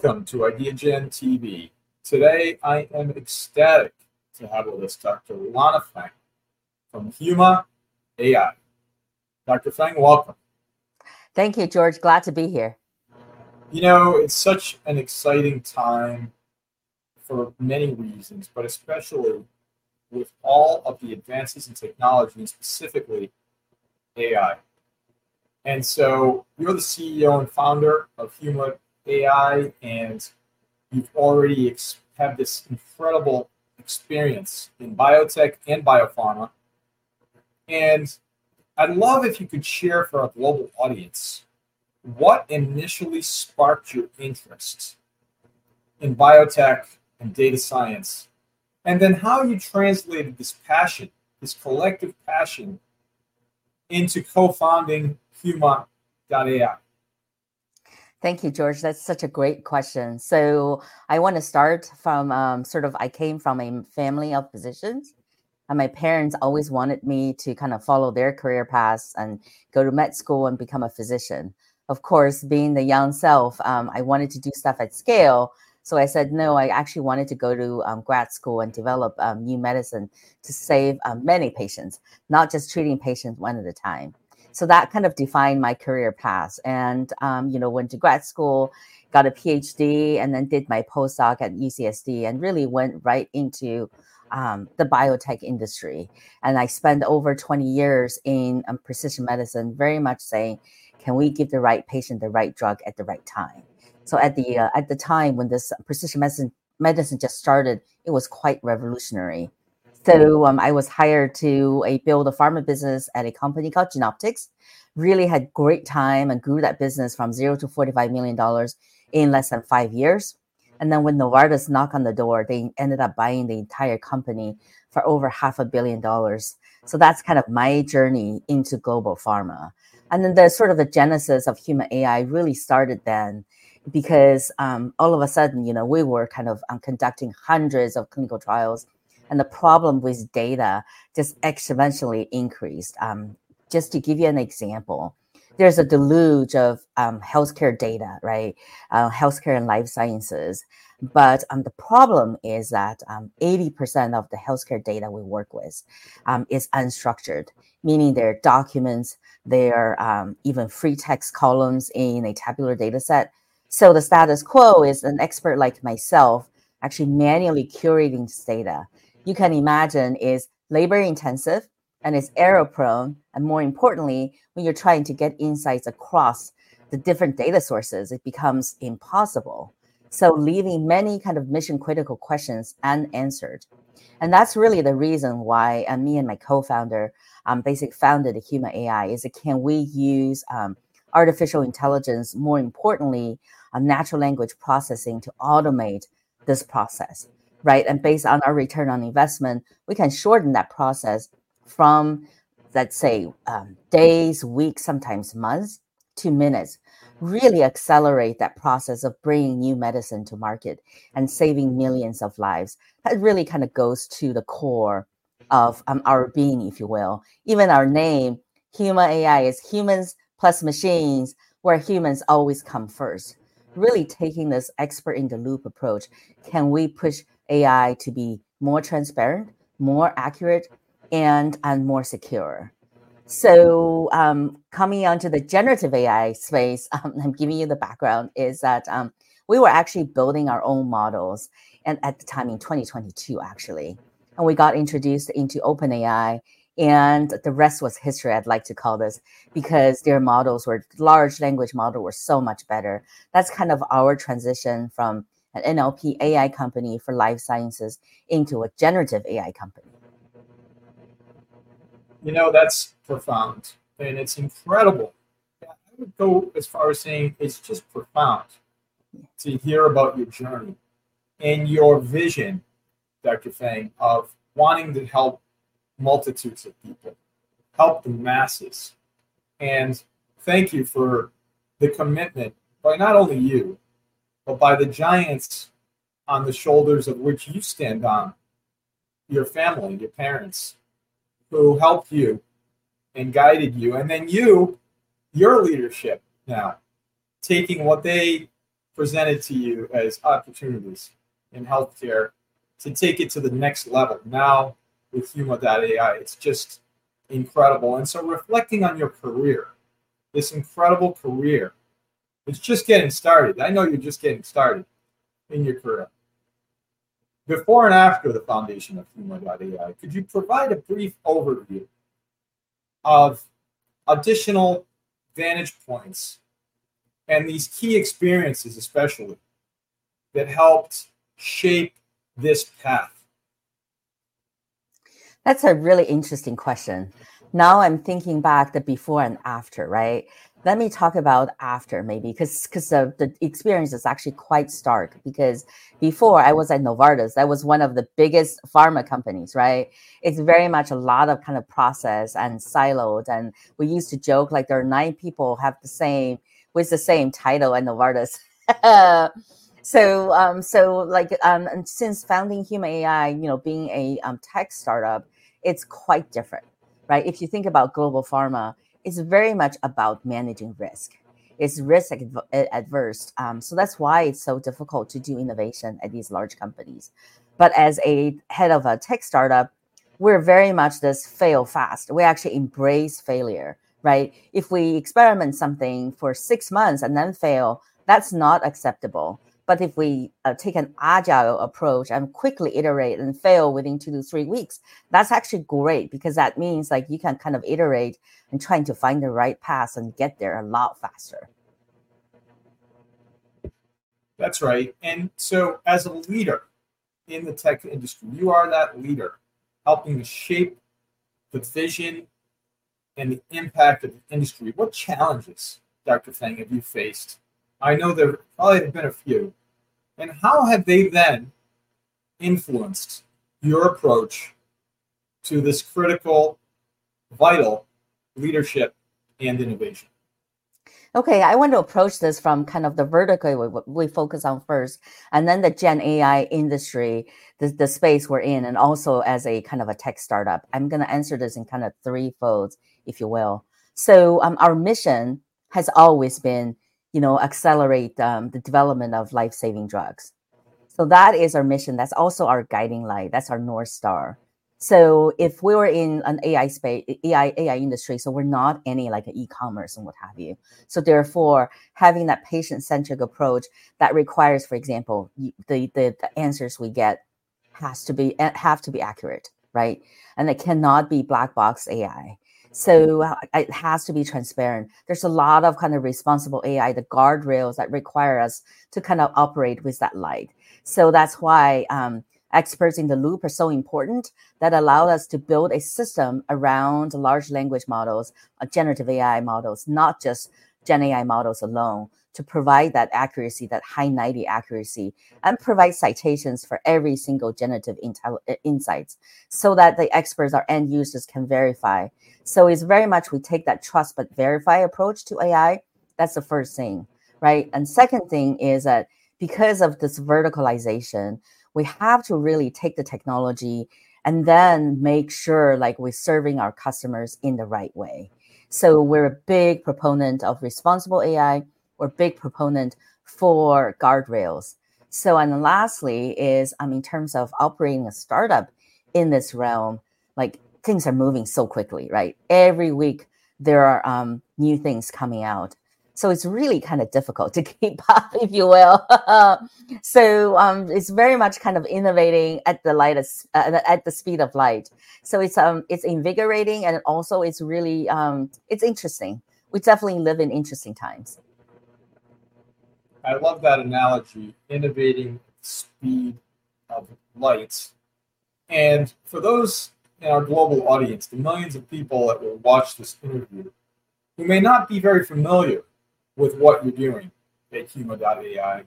Welcome to IdeaGen TV. Today, I am ecstatic to have with us Dr. Lana Feng from Huma AI. Dr. Feng, welcome. Thank you, George. Glad to be here. You know, it's such an exciting time for many reasons, but especially with all of the advances in technology and specifically AI. And so you're the CEO and founder of Huma AI, and you've already ex- have this incredible experience in biotech and biopharma. And I'd love if you could share for our global audience what initially sparked your interest in biotech and data science, and then how you translated this passion, this collective passion, into co founding Huma.ai. Thank you, George. That's such a great question. So I want to start from um, sort of I came from a family of physicians. And my parents always wanted me to kind of follow their career paths and go to med school and become a physician. Of course, being the young self, um, I wanted to do stuff at scale. So I said, no, I actually wanted to go to um, grad school and develop um, new medicine to save um, many patients, not just treating patients one at a time so that kind of defined my career path. And um, you know, went to grad school, got a PhD, and then did my postdoc at UCSD, and really went right into um, the biotech industry. And I spent over 20 years in um, precision medicine, very much saying, can we give the right patient the right drug at the right time? So at the uh, at the time when this precision medicine medicine just started, it was quite revolutionary. So um, I was hired to uh, build a pharma business at a company called Genoptix. Really had great time and grew that business from zero to $45 million in less than five years. And then when Novartis knocked on the door, they ended up buying the entire company for over half a billion dollars. So that's kind of my journey into global pharma. And then the sort of the genesis of Huma AI really started then because um, all of a sudden, you know, we were kind of um, conducting hundreds of clinical trials and the problem with data just exponentially increased. Um, just to give you an example, there's a deluge of um, healthcare data, right? Uh, healthcare and life sciences. But um, the problem is that 80% um, of the healthcare data we work with um, is unstructured, meaning they're documents, they're um, even free text columns in a tabular data set. So the status quo is an expert like myself actually manually curating this data you can imagine is labor intensive and is error prone. And more importantly, when you're trying to get insights across the different data sources, it becomes impossible. So leaving many kind of mission critical questions unanswered. And that's really the reason why uh, me and my co-founder um, basically founded the Huma AI is that can we use um, artificial intelligence, more importantly, um, natural language processing to automate this process right? And based on our return on investment, we can shorten that process from, let's say, um, days, weeks, sometimes months to minutes. Really accelerate that process of bringing new medicine to market and saving millions of lives. That really kind of goes to the core of um, our being, if you will. Even our name, Huma AI, is humans plus machines, where humans always come first. Really taking this expert in the loop approach, can we push AI to be more transparent, more accurate, and, and more secure. So, um, coming onto the generative AI space, um, I'm giving you the background is that um, we were actually building our own models, and at the time in 2022, actually, and we got introduced into OpenAI, and the rest was history. I'd like to call this because their models were large language model were so much better. That's kind of our transition from an NLP AI company for life sciences into a generative AI company. You know, that's profound and it's incredible. I would go as far as saying it's just profound to hear about your journey and your vision, Dr. Feng, of wanting to help multitudes of people, help the masses. And thank you for the commitment by not only you, but by the giants on the shoulders of which you stand on your family, your parents, who helped you and guided you. And then you, your leadership now, taking what they presented to you as opportunities in healthcare to take it to the next level. Now with Huma.ai, it's just incredible. And so reflecting on your career, this incredible career, it's just getting started. I know you're just getting started in your career. Before and after the foundation of Huma.ai, could you provide a brief overview of additional vantage points and these key experiences, especially that helped shape this path? That's a really interesting question. Now I'm thinking back the before and after, right? Let me talk about after maybe because because the, the experience is actually quite stark because before I was at Novartis, that was one of the biggest pharma companies, right? It's very much a lot of kind of process and siloed. And we used to joke like there are nine people have the same with the same title at Novartis. so um, so like um, since founding Huma AI you know, being a um, tech startup, it's quite different, right? If you think about global pharma, it's very much about managing risk. It's risk adverse. Um, so that's why it's so difficult to do innovation at these large companies. But as a head of a tech startup, we're very much this fail fast. We actually embrace failure, right? If we experiment something for six months and then fail, that's not acceptable. But if we uh, take an agile approach and quickly iterate and fail within two to three weeks, that's actually great because that means like you can kind of iterate and trying to find the right path and get there a lot faster. That's right. And so, as a leader in the tech industry, you are that leader helping to shape the vision and the impact of the industry. What challenges, Dr. Fang, have you faced? I know there probably have been a few, and how have they then influenced your approach to this critical, vital leadership and innovation? Okay, I want to approach this from kind of the vertical we, focus on first, and then the Gen AI industry, the, the space we're in, and also as a kind of a tech startup. I'm going to answer this in kind of three folds, if you will. So, um, our mission has always been you know, accelerate um, the development of life-saving drugs. So that is our mission. That's also our guiding light. That's our north star. So if we were in an AI space, AI AI industry, so we're not any like e-commerce and what have you. So therefore, having that patient-centric approach that requires, for example, the, the the answers we get has to be have to be accurate, right? And it cannot be black box AI. So it has to be transparent. There's a lot of kind of responsible AI, the guardrails that require us to kind of operate with that light. So that's why um, experts in the loop are so important that allow us to build a system around large language models, uh, generative AI models, not just Gen AI models alone, to provide that accuracy, that high 90 accuracy, and provide citations for every single generative intel- uh, insights so that the experts, our end users, can verify. So it's very much we take that trust but verify approach to AI. That's the first thing, right? And second thing is that because of this verticalization, we have to really take the technology and then make sure like we're serving our customers in the right way. So we're a big proponent of responsible AI or big proponent for guardrails. So, and lastly is um, in terms of operating a startup in this realm, like things are moving so quickly, right? Every week there are um, new things coming out. So it's really kind of difficult to keep up, if you will. so um, it's very much kind of innovating at the lightest, uh, at the speed of light. So it's um it's invigorating and also it's really um it's interesting. We definitely live in interesting times. I love that analogy, innovating speed of light. And for those in our global audience, the millions of people that will watch this interview, who may not be very familiar with what you're doing at Huma.ai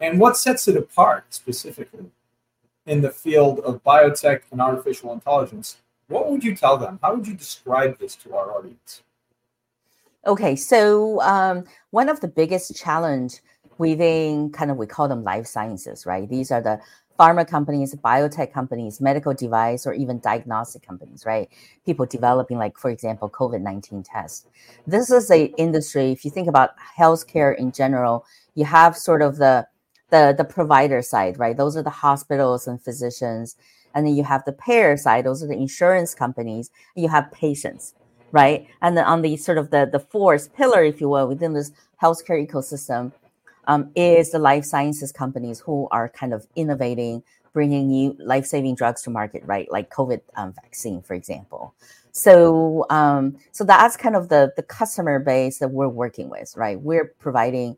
and what sets it apart specifically in the field of biotech and artificial intelligence, what would you tell them? How would you describe this to our audience? Okay, so um, one of the biggest challenge within kind of we call them life sciences, right? These are the pharma companies, biotech companies, medical device, or even diagnostic companies, right? People developing, like, for example, COVID 19 tests. This is a industry, if you think about healthcare in general, you have sort of the the, the provider side, right? Those are the hospitals and physicians. And then you have the payer side, those are the insurance companies. you have patients, right? And then on the sort of the, the fourth pillar, if you will, within this healthcare ecosystem, um, is the life sciences companies who are kind of innovating, bringing new life saving drugs to market, right? Like COVID um, vaccine, for example. So, um, so that's kind of the the customer base that we're working with, right? We're providing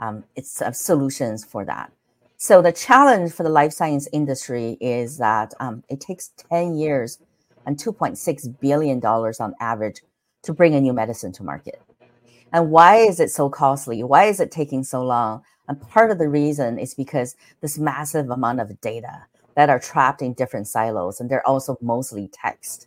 um, it's uh, solutions for that. So the challenge for the life science industry is that um, it takes 10 years and 2.6 billion dollars on average to bring a new medicine to market. And why is it so costly? Why is it taking so long? And part of the reason is because this massive amount of data that are trapped in different silos, and they're also mostly text.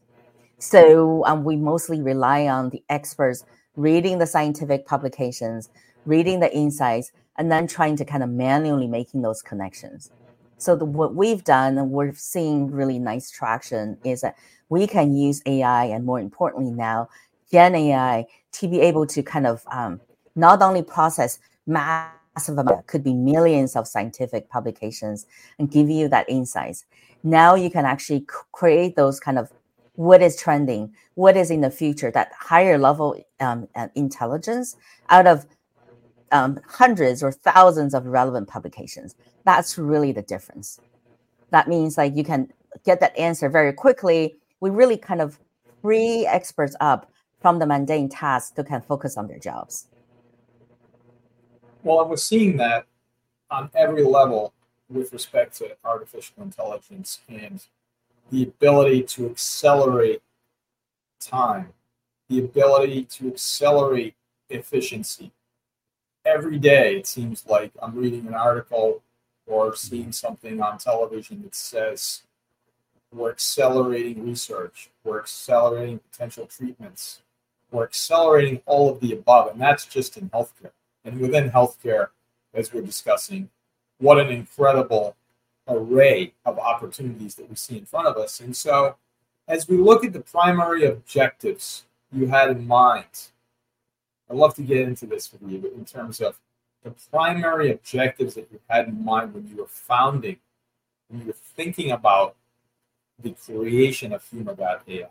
So um, we mostly rely on the experts reading the scientific publications, reading the insights, and then trying to kind of manually making those connections. So the, what we've done, and we're seeing really nice traction, is that we can use AI, and more importantly now, Gen AI to be able to kind of um, not only process massive amount, could be millions of scientific publications, and give you that insights. Now you can actually create those kind of what is trending, what is in the future, that higher level um, intelligence out of um, hundreds or thousands of relevant publications. That's really the difference. That means like you can get that answer very quickly. We really kind of free experts up from the mundane tasks to can focus on their jobs. Well, I was seeing that on every level with respect to artificial intelligence and the ability to accelerate time, the ability to accelerate efficiency. Every day, it seems like I'm reading an article or seeing something on television that says we're accelerating research, we're accelerating potential treatments, we're accelerating all of the above, and that's just in healthcare. And within healthcare, as we're discussing, what an incredible array of opportunities that we see in front of us. And so, as we look at the primary objectives you had in mind, I'd love to get into this with you in terms of the primary objectives that you had in mind when you were founding, when you were thinking about the creation of Huma.ai.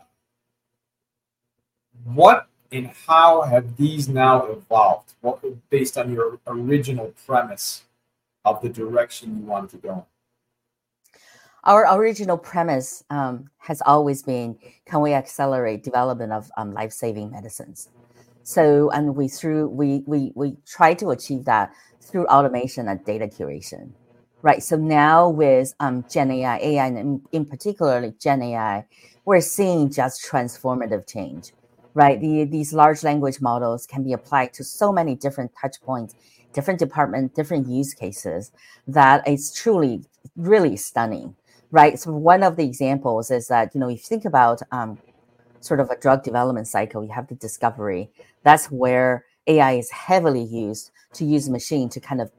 What and how have these now evolved what, based on your original premise of the direction you wanted to go? Our original premise um, has always been can we accelerate development of um, life-saving medicines? So, and we through we we we try to achieve that through automation and data curation, right? So now with um, Gen AI, AI in, in particular Gen AI, we're seeing just transformative change right? The, these large language models can be applied to so many different touch points, different department, different use cases that it's truly really stunning, right? So one of the examples is that, you know, if you think about um, sort of a drug development cycle, you have the discovery. That's where AI is heavily used to use machine to kind of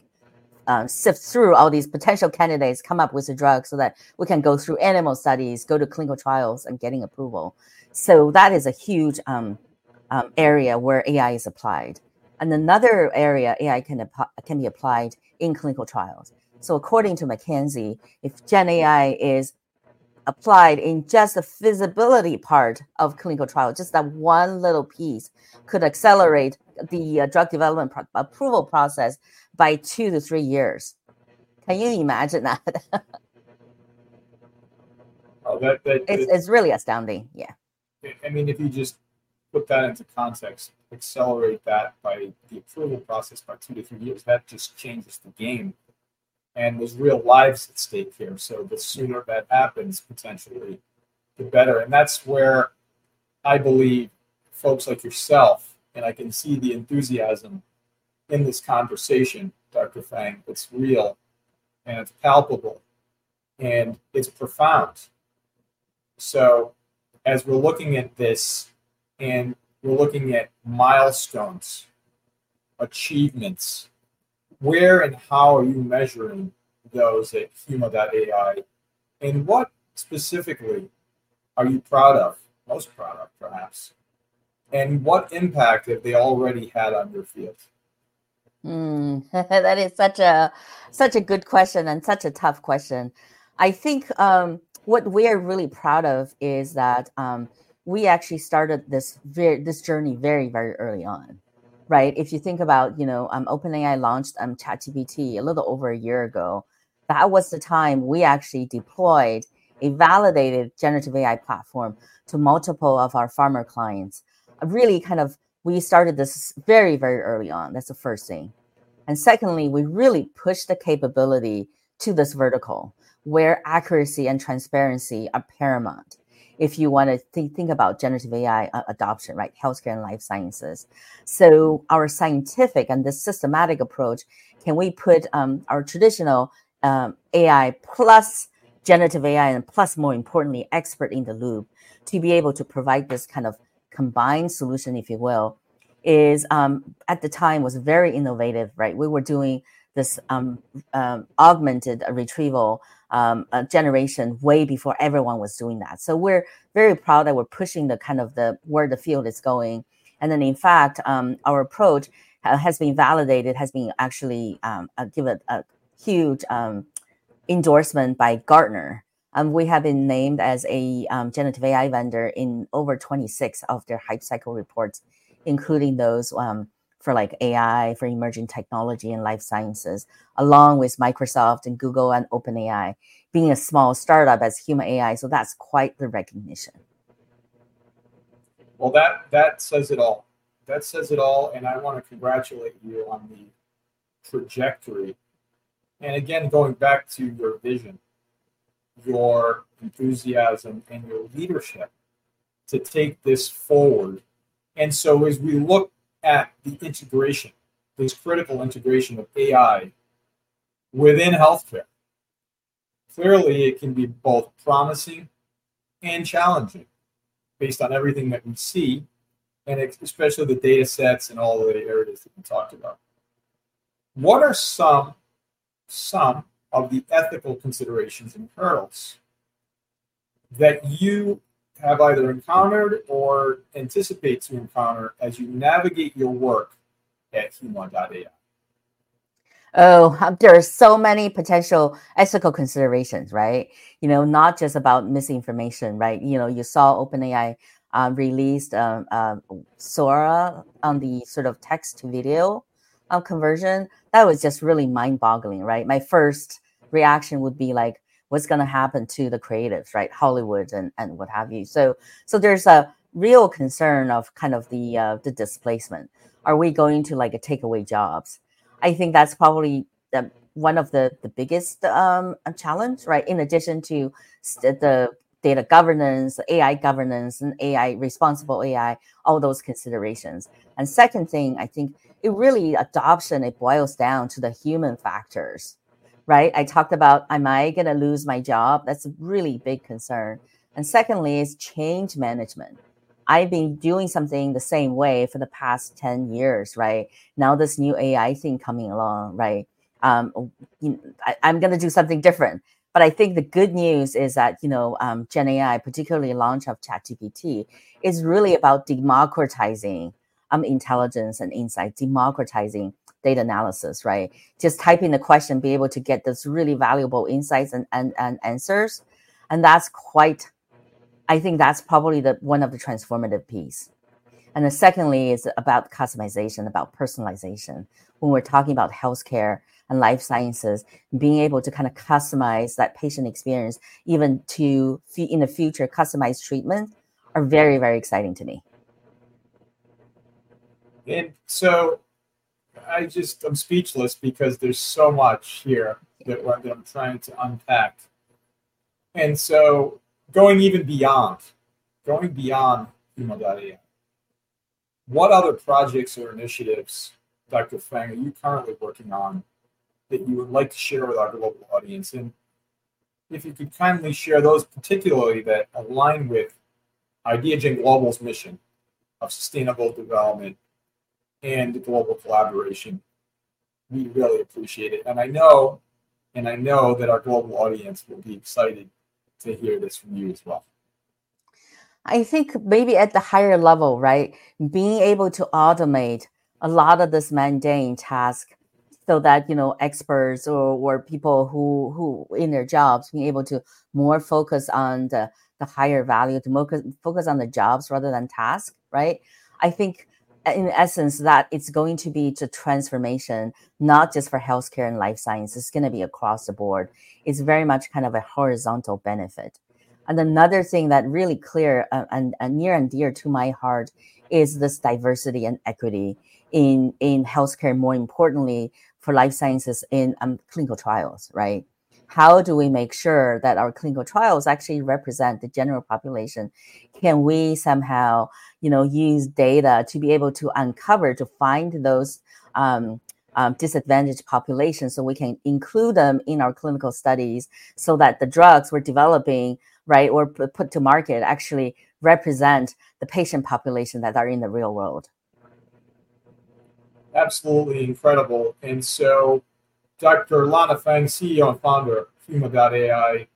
um, sift through all these potential candidates, come up with a drug so that we can go through animal studies, go to clinical trials, and getting approval. So that is a huge um, um, area where AI is applied. And another area AI can, can be applied in clinical trials. So according to McKinsey, if Gen AI is applied in just the feasibility part of clinical trial, just that one little piece could accelerate the uh, drug development pro- approval process by two to three years. Can you imagine that? oh, that, that it's, it's really astounding. Yeah. I mean, if you just put that into context, accelerate that by the approval process by two to three years, that just changes the game. And there's real lives at stake here. So the sooner that happens, potentially, the better. And that's where I believe folks like yourself, and I can see the enthusiasm in this conversation, Dr. Fang. It's real and it's palpable and it's profound. So as we're looking at this and we're looking at milestones, achievements, where and how are you measuring those at Huma.ai. And what specifically are you proud of, most proud of perhaps? And what impact have they already had on your field? Mm, that is such a such a good question and such a tough question. I think um, what we are really proud of is that um, we actually started this very, this journey very very early on, right? If you think about you know um, OpenAI launched um, ChatGPT a little over a year ago. That was the time we actually deployed a validated generative AI platform to multiple of our pharma clients. Really, kind of we started this very, very early on. That's the first thing. And secondly, we really pushed the capability to this vertical where accuracy and transparency are paramount. If you want to think, think about generative AI uh, adoption, right? Healthcare and life sciences. So, our scientific and this systematic approach can we put um, our traditional um, AI plus generative AI and plus, more importantly, expert in the loop to be able to provide this kind of combined solution, if you will, is um, at the time was very innovative, right? We were doing this um, um, augmented retrieval um, generation way before everyone was doing that. So we're very proud that we're pushing the kind of the where the field is going. And then, in fact, um, our approach has been validated, has been actually um, given a huge endorsement by Gartner. Um, we have been named as a um, generative AI vendor in over 26 of their hype cycle reports, including those um, for like AI, for emerging technology and life sciences, along with Microsoft and Google and OpenAI, being a small startup as Huma AI. So that's quite the recognition. Well, that that says it all. That says it all, and I want to congratulate you on the trajectory and again, going back to your vision, your enthusiasm, and your leadership to take this forward. And so, as we look at the integration, this critical integration of AI within healthcare, clearly it can be both promising and challenging based on everything that we see, and especially the data sets and all the areas that we talked about. What are some some of the ethical considerations and hurdles that you have either encountered or anticipate to encounter as you navigate your work at Huma.ai? Oh, there are so many potential ethical considerations, right? You know, not just about misinformation, right? You know, you saw OpenAI uh, released um, uh, Sora on the sort of text to video uh, conversion that was just really mind boggling, right? My first reaction would be like, what's going to happen to the creatives, right? Hollywood and, and what have you. So, so there's a real concern of kind of the, uh, the displacement. Are we going to like take away jobs? I think that's probably the, one of the, the biggest um, challenge, right? In addition to the data governance, AI governance, and AI responsible AI, all those considerations. And second thing, I think it really adoption it boils down to the human factors right? I talked about am i going to lose my job? That's a really big concern. And secondly is change management. I've been doing something the same way for the past 10 years right? Now this new ai thing coming along right? Um, you know, I, am going to do something different. But i think the good news is that you know um, gen ai particularly launch of chatgpt is really about democratizing um, intelligence and insight, democratizing data analysis, right? Just type in the question, be able to get those really valuable insights and, and, and answers. And that's quite, I think that's probably the one of the transformative piece. And then secondly is about customization, about personalization. When we're talking about healthcare and life sciences, being able to kind of customize that patient experience, even to in the future, customized treatment are very, very exciting to me. And so I just, I'm speechless because there's so much here that, that I'm trying to unpack. And so going even beyond, going beyond Huma.ai, what other projects or initiatives, Dr. Feng, are you currently working on that you would like to share with our global audience? And if you could kindly share those particularly that align with IdeaGen Global's mission of sustainable development and global collaboration. We really appreciate it. And I know And I know that our global audience will be excited to hear this from you as well. I think maybe at the higher level, right? Being able to automate a lot of this mundane task so that you know experts or, or people who who in their jobs being able to more focus on the the higher value to more focus on the jobs rather than task right i think in essence that it's going to be the transformation not just for healthcare and life science. It's going to be across the board. It's very much kind of a horizontal benefit. And another thing that really clear uh, and, and near and dear to my heart is this diversity and equity in in healthcare more importantly for life sciences in um, clinical trials right how do we make sure that our clinical trials actually represent the general population? Can we somehow you know use data to be able to uncover to find those um, um, disadvantaged populations so we can include them in our clinical studies so that the drugs we're developing right or put to market actually represent the patient population that are in the real world? Absolutely incredible. And so Dr. Lana Feng, CEO and founder of Huma.ai,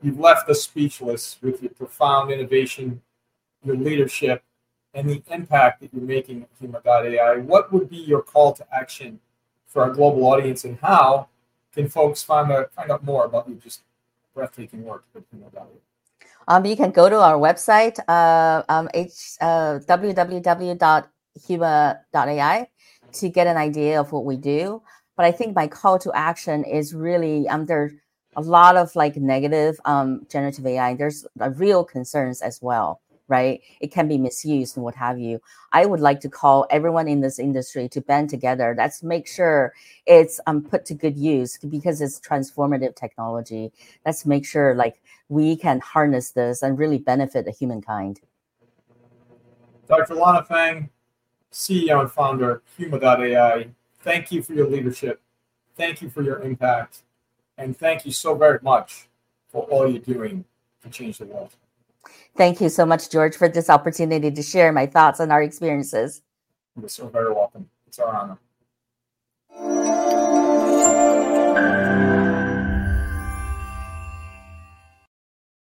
you've left us speechless with your profound innovation, your leadership, and the impact that you're making at Huma.ai. What would be your call to action for our global audience, and how can folks find out, find out more about your just breathtaking work at Huma.ai? Um, you can go to our website, uh, um, h, uh, www.huma.ai, to get an idea of what we do. But I think my call to action is really um, there's a lot of like negative um, generative AI. There's uh, real concerns as well, right? It can be misused and what have you. I would like to call everyone in this industry to band together. Let's make sure it's um, put to good use because it's transformative technology. Let's make sure like we can harness this and really benefit the humankind. Dr. Lana Feng, CEO and founder, of Huma.ai, Thank you for your leadership. Thank you for your impact. And thank you so very much for all you're doing to change the world. Thank you so much, George, for this opportunity to share my thoughts and our experiences. You're so very welcome. It's our honor.